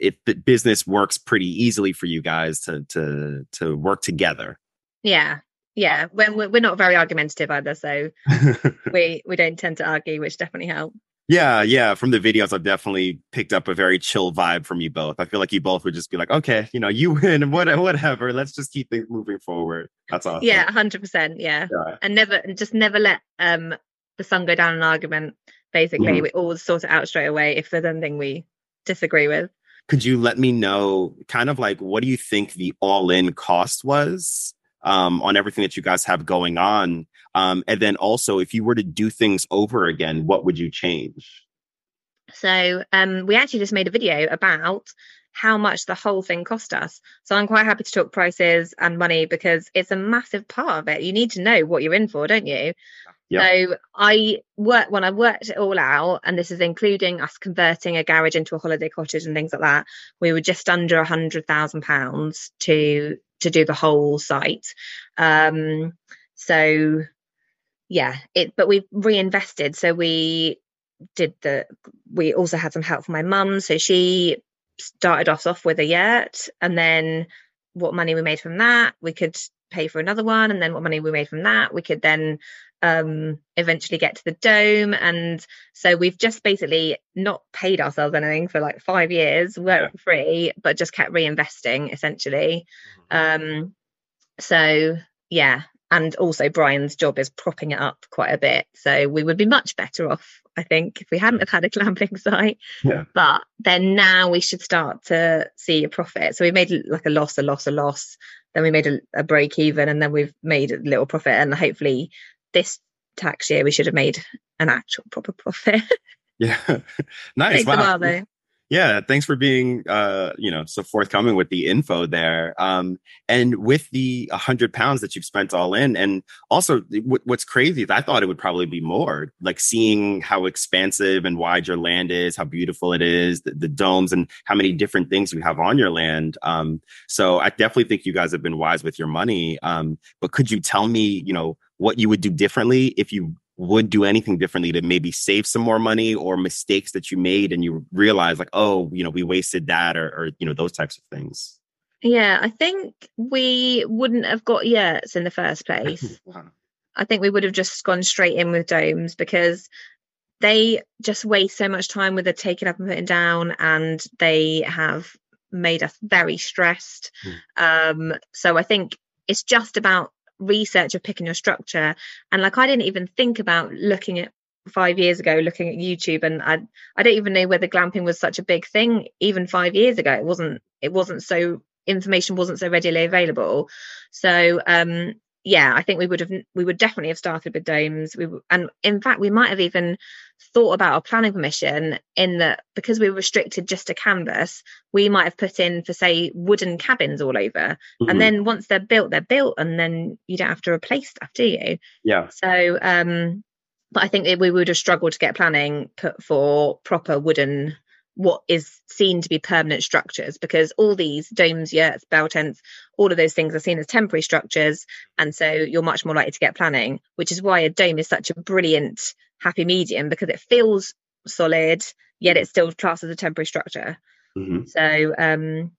[SPEAKER 2] it the business works pretty easily for you guys to to to work together.
[SPEAKER 1] Yeah, yeah. When we're, we're not very argumentative either, so <laughs> we we don't tend to argue, which definitely helps.
[SPEAKER 2] yeah, yeah. From the videos, I've definitely picked up a very chill vibe from you both. I feel like you both would just be like, okay, you know, you win, <laughs> what, whatever. Let's just keep things moving forward. That's awesome.
[SPEAKER 1] Yeah, hundred percent. Yeah, and never and just never let um the sun go down an argument. Basically,
[SPEAKER 2] Mhm.
[SPEAKER 1] we always sort it out straight away if there's anything we disagree with.
[SPEAKER 2] could you let me know kind of like what do you think the all-in cost was um, on everything that you guys have going on um, and then also if you were to do things over again what would you change
[SPEAKER 1] So um, we actually just made a video about how much the whole thing cost us. So I'm quite happy to talk prices and money because it's a massive part of it. You need to know what you're in for, don't you?
[SPEAKER 2] Yeah.
[SPEAKER 1] So I work when I worked it all out, and this is including us converting a garage into a holiday cottage and things like that. We were just under a hundred thousand pounds to to do the whole site. Um, so yeah, it but we reinvested. So we did the we also had some help from my mum so she started us off with a yurt and then what money we made from that we could pay for another one and then what money we made from that we could then um eventually get to the dome and so we've just basically not paid ourselves anything for like five years work for free but just kept reinvesting essentially um so yeah and also Brian's job is propping it up quite a bit. So we would be much better off, I think, if we hadn't have had a <laughs> glamping site.
[SPEAKER 2] Yeah.
[SPEAKER 1] But then now we should start to see a profit. So we made like a loss, a loss, a loss. Then we made a, a break even, and then we've made a little profit. And hopefully, this tax year we should have made an actual proper profit. <laughs>
[SPEAKER 2] yeah <laughs> nice wow.
[SPEAKER 1] while though.
[SPEAKER 2] yeah thanks for being uh you know so forthcoming with the info there um and with the 100 pounds that you've spent all in and also w- what's crazy is i thought it would probably be more like seeing how expansive and wide your land is how beautiful it is the, the domes and how many different things you have on your land um so i definitely think you guys have been wise with your money um but could you tell me you know what you would do differently if you would do anything differently to maybe save some more money or mistakes that you made and you realize like oh you know we wasted that or, or you know those types of things
[SPEAKER 1] Yeah, I think we wouldn't have got yurts in the first <laughs> place.
[SPEAKER 2] Wow.
[SPEAKER 1] I think we would have just gone straight in with domes because they just waste so much time with the taking up and putting down, and they have made us very stressed. Um, so I think it's just about research of picking your structure. And like I didn't even think about looking at five years ago, looking at YouTube, and I I don't even know whether glamping was such a big thing even five years ago. It wasn't. It wasn't so information wasn't so readily available. So um yeah, I think we would have we would definitely have started with domes. We and in fact we might have even thought about a planning permission in that because we were restricted just to canvas, we might have put in for say wooden cabins all over.
[SPEAKER 2] Mhm.
[SPEAKER 1] And then once they're built, they're built, and then you don't have to replace stuff, do you?
[SPEAKER 2] yeah
[SPEAKER 1] So um but I think that we would have struggled to get planning put for proper wooden what is seen to be permanent structures because all these domes, yurts, bell tents, all of those things are seen as temporary structures. And so you're much more likely to get planning, which is why a dome is such a brilliant happy medium because it feels solid, yet it's still classed as a temporary structure.
[SPEAKER 2] Mhm.
[SPEAKER 1] So um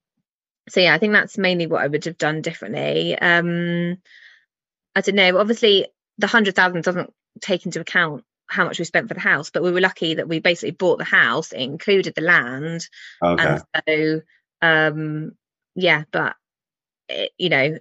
[SPEAKER 1] so yeah, I think that's mainly what I would have done differently. Um I don't know, obviously the hundred thousand doesn't take into account how much we spent for the house, but we were lucky that we basically bought the house, it included the land,
[SPEAKER 2] Okay.
[SPEAKER 1] and so um, yeah, but it, you know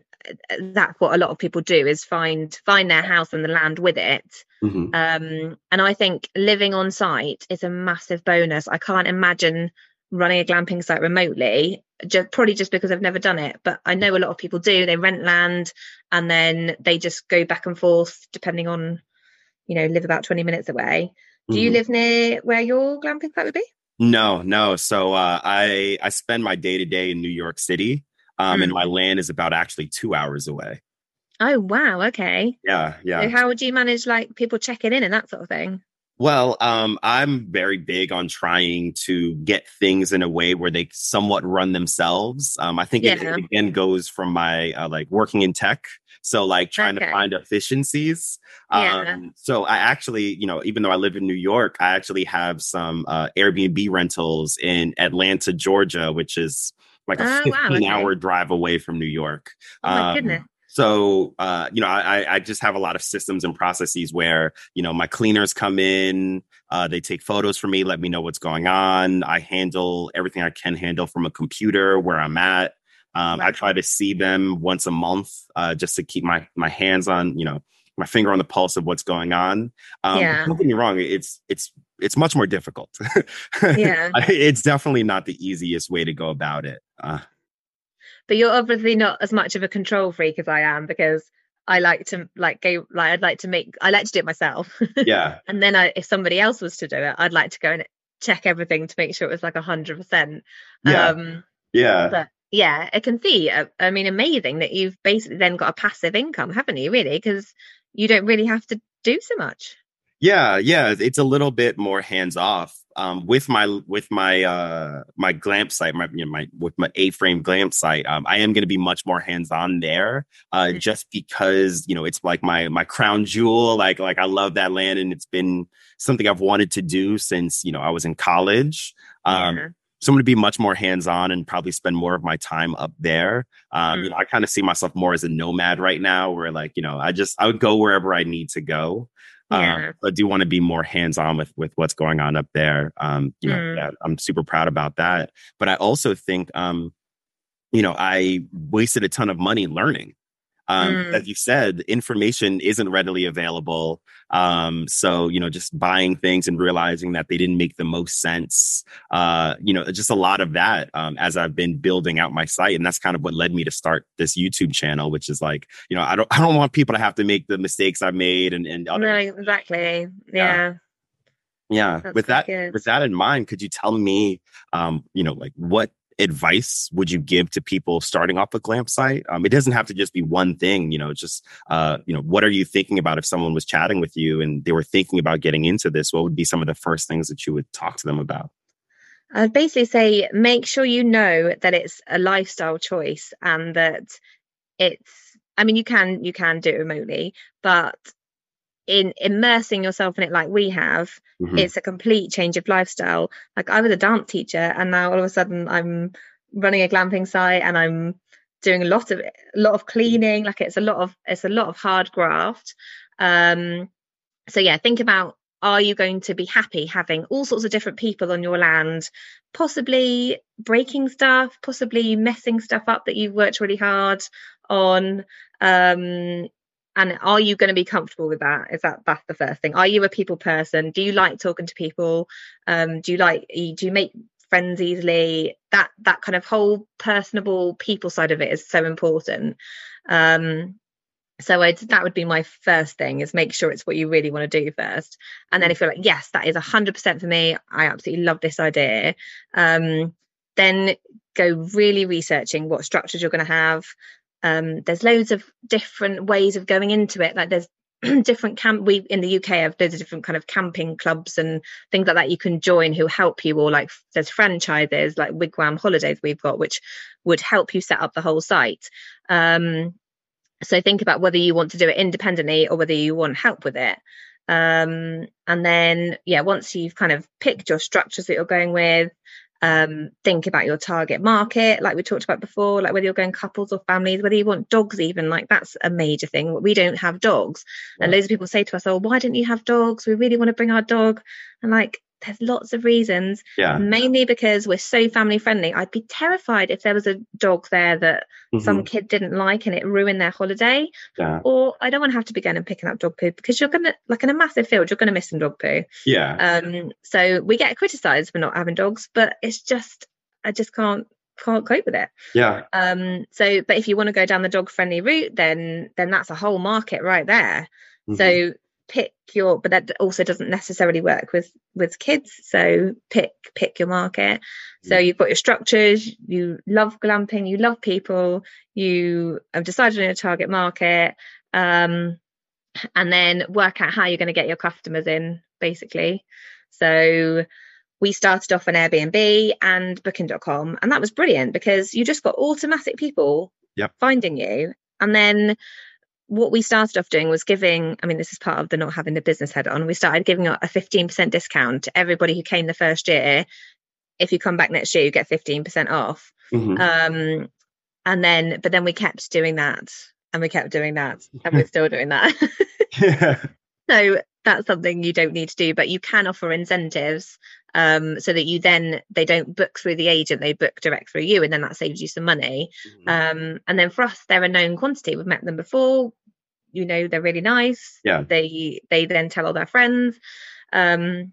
[SPEAKER 1] that's what a lot of people do is find find their house and the land with it
[SPEAKER 2] Mhm.
[SPEAKER 1] um, and I think living on site is a massive bonus. I can't imagine running a glamping site remotely, just probably just because I've never done it. But I know a lot of people do. They rent land and then they just go back and forth depending on, you know, live about 20 minutes away. Do you
[SPEAKER 2] Mhm.
[SPEAKER 1] live near where your glamping site would be?
[SPEAKER 2] No, no. So uh, I I spend my day to day in New York City, um, and
[SPEAKER 1] Mm.
[SPEAKER 2] my land is about actually two hours away.
[SPEAKER 1] Oh, wow. Okay.
[SPEAKER 2] Yeah, yeah.
[SPEAKER 1] So how would you manage like people checking in and that sort of thing?
[SPEAKER 2] Well, um, I'm very big on trying to get things in a way where they somewhat run themselves. Um, I think it, it again goes from my uh, like working in tech, so like trying to find efficiencies.
[SPEAKER 1] Yeah.
[SPEAKER 2] Um, so I actually, you know, even though I live in New York, I actually have some uh, Airbnb rentals in Atlanta, Georgia, which is like a
[SPEAKER 1] Oh,
[SPEAKER 2] 15
[SPEAKER 1] wow, okay.
[SPEAKER 2] hour drive away from New York.
[SPEAKER 1] Oh my
[SPEAKER 2] Um,
[SPEAKER 1] goodness.
[SPEAKER 2] so, uh, you know, I, I just have a lot of systems and processes where, you know, my cleaners come in, uh, they take photos for me, let me know what's going on. I handle everything I can handle from a computer where I'm at. Um, I try to see them once a month, uh, just to keep my, my hands on, you know, my finger on the pulse of what's going on. Um,
[SPEAKER 1] Yeah.
[SPEAKER 2] Don't get me wrong. It's, it's, it's much more difficult. <laughs>
[SPEAKER 1] Yeah.
[SPEAKER 2] it's definitely not the easiest way to go about it. Uh,
[SPEAKER 1] but you're obviously not as much of a control freak as I am because I like to like go like I'd like to make I like to do it myself. <laughs>
[SPEAKER 2] yeah.
[SPEAKER 1] and then I, if somebody else was to do it, I'd like to go and check everything to make sure it was like a hundred percent.
[SPEAKER 2] Yeah.
[SPEAKER 1] Um
[SPEAKER 2] Yeah.
[SPEAKER 1] but yeah, I can see. uh, I mean, amazing that you've basically then got a passive income, haven't you? Really, because you don't really have to do so much.
[SPEAKER 2] Yeah, yeah, it's a little bit more hands off. Um, with my with my uh my glamp site, my you know, my with my A frame glamp site, um, I am going to be much more hands on there. Uh,
[SPEAKER 1] Mhm.
[SPEAKER 2] just because you know it's like my my crown jewel. Like like I love that land, and it's been something I've wanted to do since you know I was in college. Um,
[SPEAKER 1] yeah.
[SPEAKER 2] So I'm going to be much more hands on and probably spend more of my time up there. Um,
[SPEAKER 1] Mm.
[SPEAKER 2] You know, I kind of see myself more as a nomad right now, where like you know, I just I would go wherever I need to go.
[SPEAKER 1] Yeah.
[SPEAKER 2] Um, I do want to be more hands on with with what's going on up there. Um, you know,
[SPEAKER 1] Mm.
[SPEAKER 2] yeah, I'm super proud about that. But I also think, um, you know, I wasted a ton of money learning. Um,
[SPEAKER 1] Mm.
[SPEAKER 2] As you said, information isn't readily available. Um, so you know, just buying things and realizing that they didn't make the most sense. Uh, you know, just a lot of that um, as I've been building out my site, and that's kind of what led me to start this YouTube channel, which is like, you know, I don't, <laughs> I don't want people to have to make the mistakes I've made and and other
[SPEAKER 1] No, exactly. Yeah.
[SPEAKER 2] yeah.
[SPEAKER 1] That's
[SPEAKER 2] with that
[SPEAKER 1] good.
[SPEAKER 2] with that in mind, could you tell me um, you know, like what advice would you give to people starting off a glamp site? Um, it doesn't have to just be one thing, you know, just uh, you know, what are you thinking about if someone was chatting with you and they were thinking about getting into this? What would be some of the first things that you would talk to them about?
[SPEAKER 1] I'd basically say make sure you know that it's a lifestyle choice and that it's I mean you can you can do it remotely, but in immersing yourself in it like we have,
[SPEAKER 2] Mhm.
[SPEAKER 1] it's a complete change of lifestyle. Like I was a dance teacher and now all of a sudden I'm running a glamping site and I'm doing a lot of a lot of cleaning. Like it's a lot of it's a lot of hard graft. Um so yeah, think about are you going to be happy having all sorts of different people on your land, possibly breaking stuff, possibly messing stuff up that you've worked really hard on? Um, and are you going to be comfortable with that? Is that that's the first thing? Are you a people person? Do you like talking to people? Um, do you like do you make friends easily? That that kind of whole personable people side of it is so important. Um, so I'd, that would be my first thing is make sure it's what you really want to do first and then if you're like yes that is 100% for me i absolutely love this idea um, then go really researching what structures you're going to have um, there's loads of different ways of going into it. Like there's <clears throat> different camp we in the uk have loads of different kind of camping clubs and things like that you can join who help you or like there's franchises like wigwam holidays we've got which would help you set up the whole site. Um, so think about whether you want to do it independently or whether you want help with it. Um, and then yeah once you've kind of picked your structures that you're going with um, think about your target market, like we talked about before, like whether you're going couples or families, whether you want dogs, even like that's a major thing. We don't have dogs, and loads of people say to us, "Oh, why don't you have dogs? We really want to bring our dog." And like, there's lots of reasons.
[SPEAKER 2] Yeah.
[SPEAKER 1] Mainly because we're so family friendly. I'd be terrified if there was a dog there that
[SPEAKER 2] Mm-hmm.
[SPEAKER 1] some kid didn't like and it ruined their holiday.
[SPEAKER 2] Yeah.
[SPEAKER 1] Or I don't want to have to be going and picking up dog poo because you're gonna like in a massive field, you're gonna miss some dog poo.
[SPEAKER 2] Yeah.
[SPEAKER 1] Um, so we get criticised for not having dogs, but it's just I just can't can't cope with it.
[SPEAKER 2] yeah.
[SPEAKER 1] Um, so but if you want to go down the dog friendly route, then then that's a whole market right there.
[SPEAKER 2] Mhm.
[SPEAKER 1] So pick your but that also doesn't necessarily work with with kids. So pick pick your market. So you've got your structures, you love glamping, you love people, you have decided on your target market, um, and then work out how you're going to get your customers in, basically. So we started off on Airbnb and booking.com, and that was brilliant because you just got automatic people
[SPEAKER 2] Yep.
[SPEAKER 1] finding you. And then what we started off doing was giving, I mean, this is part of the not having the business head on. We started giving a 15% discount to everybody who came the first year. If you come back next year, you get 15% off.
[SPEAKER 2] Mhm.
[SPEAKER 1] Um, and then, but then we kept doing that and we kept doing that and we're still doing that.
[SPEAKER 2] yeah. <laughs> <laughs>
[SPEAKER 1] so that's something you don't need to do, but you can offer incentives um, so that you then, they don't book through the agent, they book direct through you. And then that saves you some money.
[SPEAKER 2] Mhm.
[SPEAKER 1] Um, and then for us, they're a known quantity. We've met them before. You know, they're really nice.
[SPEAKER 2] Yeah.
[SPEAKER 1] They they then tell all their friends. Um,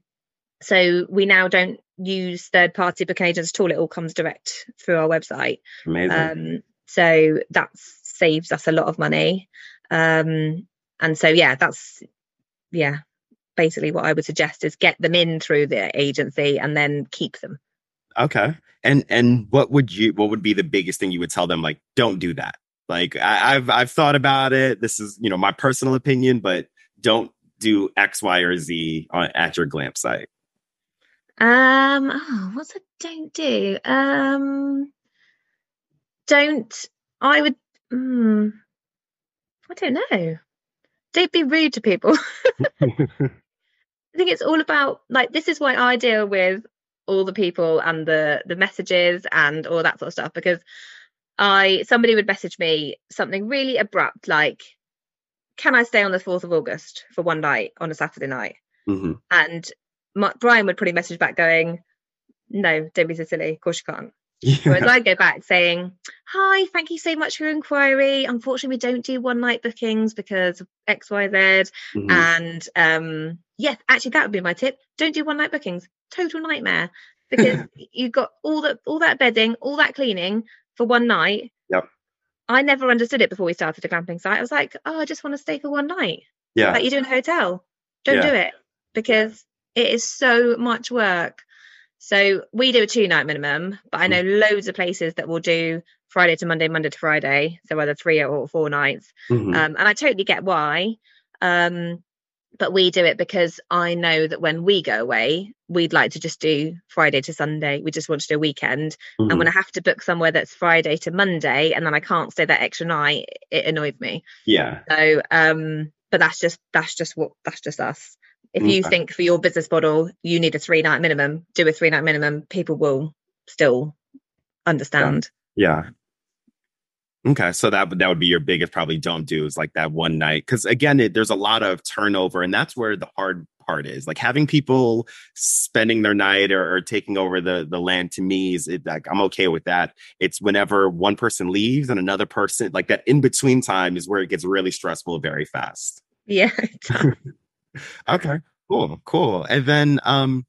[SPEAKER 1] so we now don't use third party booking agents at all. It all comes direct through our website.
[SPEAKER 2] Amazing.
[SPEAKER 1] Um, so that saves us a lot of money. Um, and so yeah, that's yeah, basically what I would suggest is get them in through the agency and then keep them.
[SPEAKER 2] Okay. And and what would you what would be the biggest thing you would tell them like don't do that? Like I, I've I've thought about it. This is you know my personal opinion, but don't do X, Y, or Z on, at your glamp site.
[SPEAKER 1] Um, oh, what's a don't do? Um, don't. I would. Mm, I don't know. Don't be rude to people. <laughs> I think it's all about like this is why I deal with all the people and the the messages and all that sort of stuff because I somebody would message me something really abrupt like can I stay on the 4th of August for one night on a Saturday night
[SPEAKER 2] hmm
[SPEAKER 1] and my, Brian would probably message back going no don't be so silly of course you can't Whereas I'd go back saying, Hi, thank you so much for your inquiry. Unfortunately, we don't do one night bookings because of XYZ.
[SPEAKER 2] Mhm.
[SPEAKER 1] And um, yes, actually, that would be my tip. Don't do one night bookings. Total nightmare because <laughs> you've got all that all that bedding, all that cleaning for one night.
[SPEAKER 2] Yep.
[SPEAKER 1] I never understood it before we started a camping site. I was like, Oh, I just want to stay for one night.
[SPEAKER 2] yeah.
[SPEAKER 1] Like you do in a hotel. Don't
[SPEAKER 2] Yeah.
[SPEAKER 1] do it because it is so much work. So we do a two night minimum, but I know loads of places that will do Friday to Monday, Monday to Friday. So either three or four nights.
[SPEAKER 2] Mhm.
[SPEAKER 1] Um, and I totally get why. Um, but we do it because I know that when we go away, we'd like to just do Friday to Sunday. We just want to do a weekend.
[SPEAKER 2] Mhm.
[SPEAKER 1] And when I have to book somewhere that's Friday to Monday and then I can't stay that extra night, it annoys me.
[SPEAKER 2] yeah.
[SPEAKER 1] So, um, but that's just that's just what that's just us. If you
[SPEAKER 2] Okay.
[SPEAKER 1] think for your business model you need a three night minimum, do a three night minimum. People will still understand.
[SPEAKER 2] Yeah. Okay, so that would that would be your biggest probably don't do is like that one night because again it, there's a lot of turnover and that's where the hard part is like having people spending their night or, or taking over the the land to me is it, like I'm okay with that. It's whenever one person leaves and another person like that in between time is where it gets really stressful very fast.
[SPEAKER 1] Yeah. <laughs>
[SPEAKER 2] Okay, cool, cool. And then, um,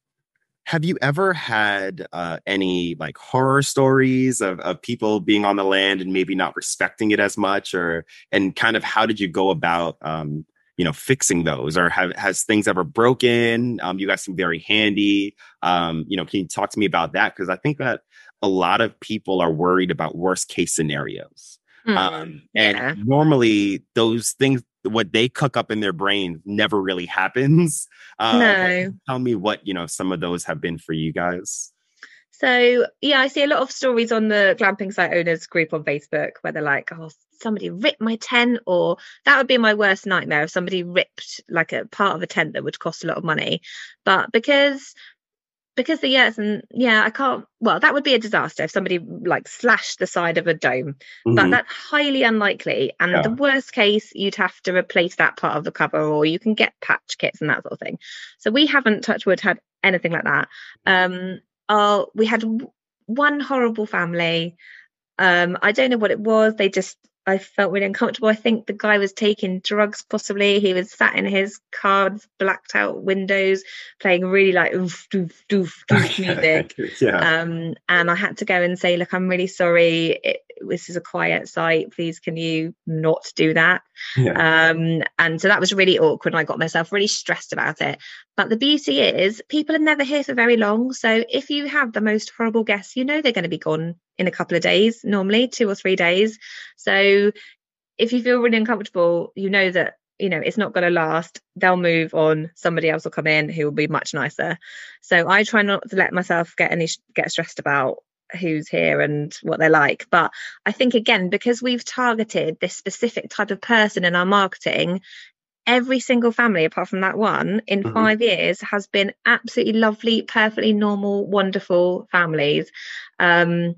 [SPEAKER 2] have you ever had uh, any like horror stories of, of people being on the land and maybe not respecting it as much, or and kind of how did you go about, um, you know, fixing those, or have has things ever broken? Um, you guys seem very handy. Um, you know, can you talk to me about that? Because I think that a lot of people are worried about worst case scenarios.
[SPEAKER 1] Mm,
[SPEAKER 2] Um, and
[SPEAKER 1] yeah.
[SPEAKER 2] normally those things, what they cook up in their brain never really happens. <laughs> Uh,
[SPEAKER 1] no.
[SPEAKER 2] Tell me what, you know, some of those have been for you guys.
[SPEAKER 1] So yeah, I see a lot of stories on the glamping site owners group on Facebook where they're like, "Oh, somebody ripped my tent," or that would be my worst nightmare if somebody ripped like a part of a tent that would cost a lot of money. But because because the yes and yeah, I can't. Well, that would be a disaster if somebody like slashed the side of a dome, but
[SPEAKER 2] Mhm.
[SPEAKER 1] that's highly unlikely. And
[SPEAKER 2] Yeah.
[SPEAKER 1] the worst case, you'd have to replace that part of the cover, or you can get patch kits and that sort of thing. So we haven't touch wood had anything like that. Um, uh, we had w- one horrible family. Um, I don't know what it was. They just I felt really uncomfortable. I think the guy was taking drugs, possibly. He was sat in his car, with blacked out windows, playing really like oof, doof, doof, doof music. <laughs>
[SPEAKER 2] yeah.
[SPEAKER 1] Um, and I had to go and say, look, I'm really sorry. It, this is a quiet site. Please, can you not do that?
[SPEAKER 2] yeah.
[SPEAKER 1] Um, and so that was really awkward. And I got myself really stressed about it. But the beauty is, people are never here for very long. So if you have the most horrible guests, you know they're going to be gone in a couple of days, normally two or three days. So if you feel really uncomfortable, you know that you know it's not going to last. They'll move on. Somebody else will come in who will be much nicer. So I try not to let myself get any get stressed about who's here and what they're like. But I think again because we've targeted this specific type of person in our marketing, every single family apart from that one in
[SPEAKER 2] Mhm.
[SPEAKER 1] five years has been absolutely lovely, perfectly normal, wonderful families. Um,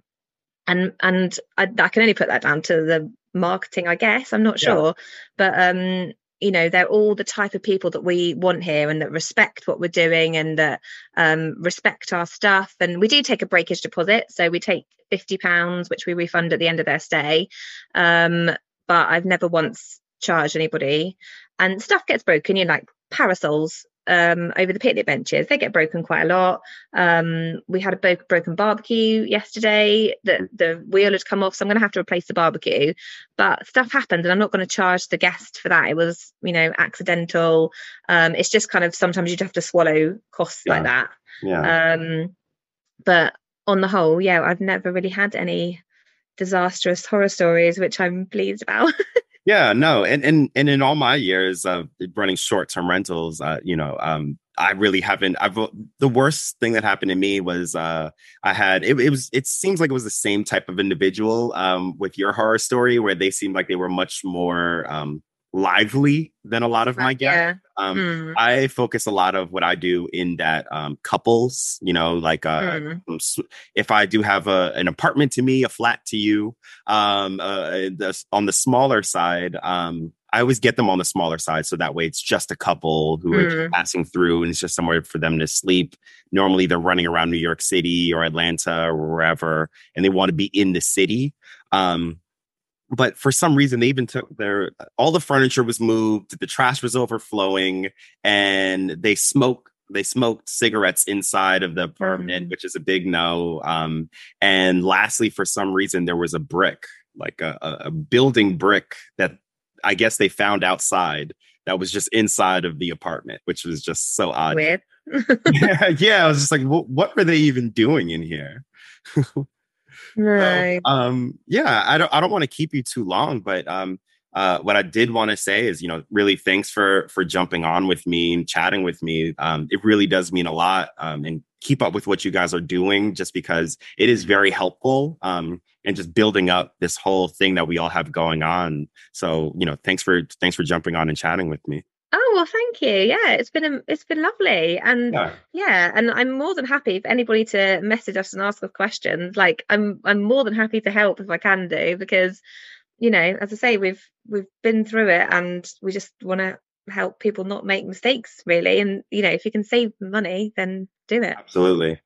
[SPEAKER 1] and and I, I can only put that down to the marketing, I guess. I'm not
[SPEAKER 2] Yeah.
[SPEAKER 1] sure, but um, you know, they're all the type of people that we want here, and that respect what we're doing, and that um, respect our stuff. And we do take a breakage deposit, so we take fifty pounds, which we refund at the end of their stay. Um, but I've never once charged anybody. And stuff gets broken, you know, like parasols um over the picnic benches. They get broken quite a lot. Um we had a bo- broken barbecue yesterday that the wheel had come off so i'm going to have to replace the barbecue. But stuff happened and i'm not going to charge the guest for that. It was you know accidental. Um it's just kind of sometimes you'd have to swallow costs like that.
[SPEAKER 2] Yeah.
[SPEAKER 1] um but on the whole yeah i've never really had any disastrous horror stories which i'm pleased about <laughs>
[SPEAKER 2] Yeah, no, and and and in all my years of running short term rentals, uh, you know, um, I really haven't. I've the worst thing that happened to me was uh, I had it, it was it seems like it was the same type of individual um, with your horror story where they seemed like they were much more um, lively than a lot of my guests.
[SPEAKER 1] yeah
[SPEAKER 2] Um,
[SPEAKER 1] Mm,
[SPEAKER 2] I focus a lot of what I do in that um, couples, you know, like uh,
[SPEAKER 1] mm,
[SPEAKER 2] if I do have a, an apartment to me, a flat to you, um, uh, the, on the smaller side, um, I always get them on the smaller side. So that way it's just a couple who are
[SPEAKER 1] Mm.
[SPEAKER 2] passing through and it's just somewhere for them to sleep. Normally they're running around New York City or Atlanta or wherever, and they want to be in the city. Um, but for some reason they even took their all the furniture was moved the trash was overflowing and they smoke they smoked cigarettes inside of the apartment
[SPEAKER 1] Mm.
[SPEAKER 2] which is a big no um and lastly for some reason there was a brick like a, a, building brick that i guess they found outside that was just inside of the apartment which was just so odd. Yeah, <laughs> yeah i was just like what, what were they even doing in here <laughs>
[SPEAKER 1] right
[SPEAKER 2] so, um, yeah, I don't I don't want to keep you too long, but um, uh, what I did want to say is, you know, really thanks for for jumping on with me and chatting with me. Um, it really does mean a lot. Um, and keep up with what you guys are doing, just because it is very helpful. Um, and just building up this whole thing that we all have going on. So, you know, thanks for thanks for jumping on and chatting with me.
[SPEAKER 1] Oh well, thank you. Yeah, it's been a, it's been lovely, and
[SPEAKER 2] Yeah.
[SPEAKER 1] yeah, and I'm more than happy for anybody to message us and ask us questions. Like I'm I'm more than happy to help if I can do because, you know, as I say, we've we've been through it, and we just want to help people not make mistakes, really. And you know, if you can save money, then do it.
[SPEAKER 2] Absolutely.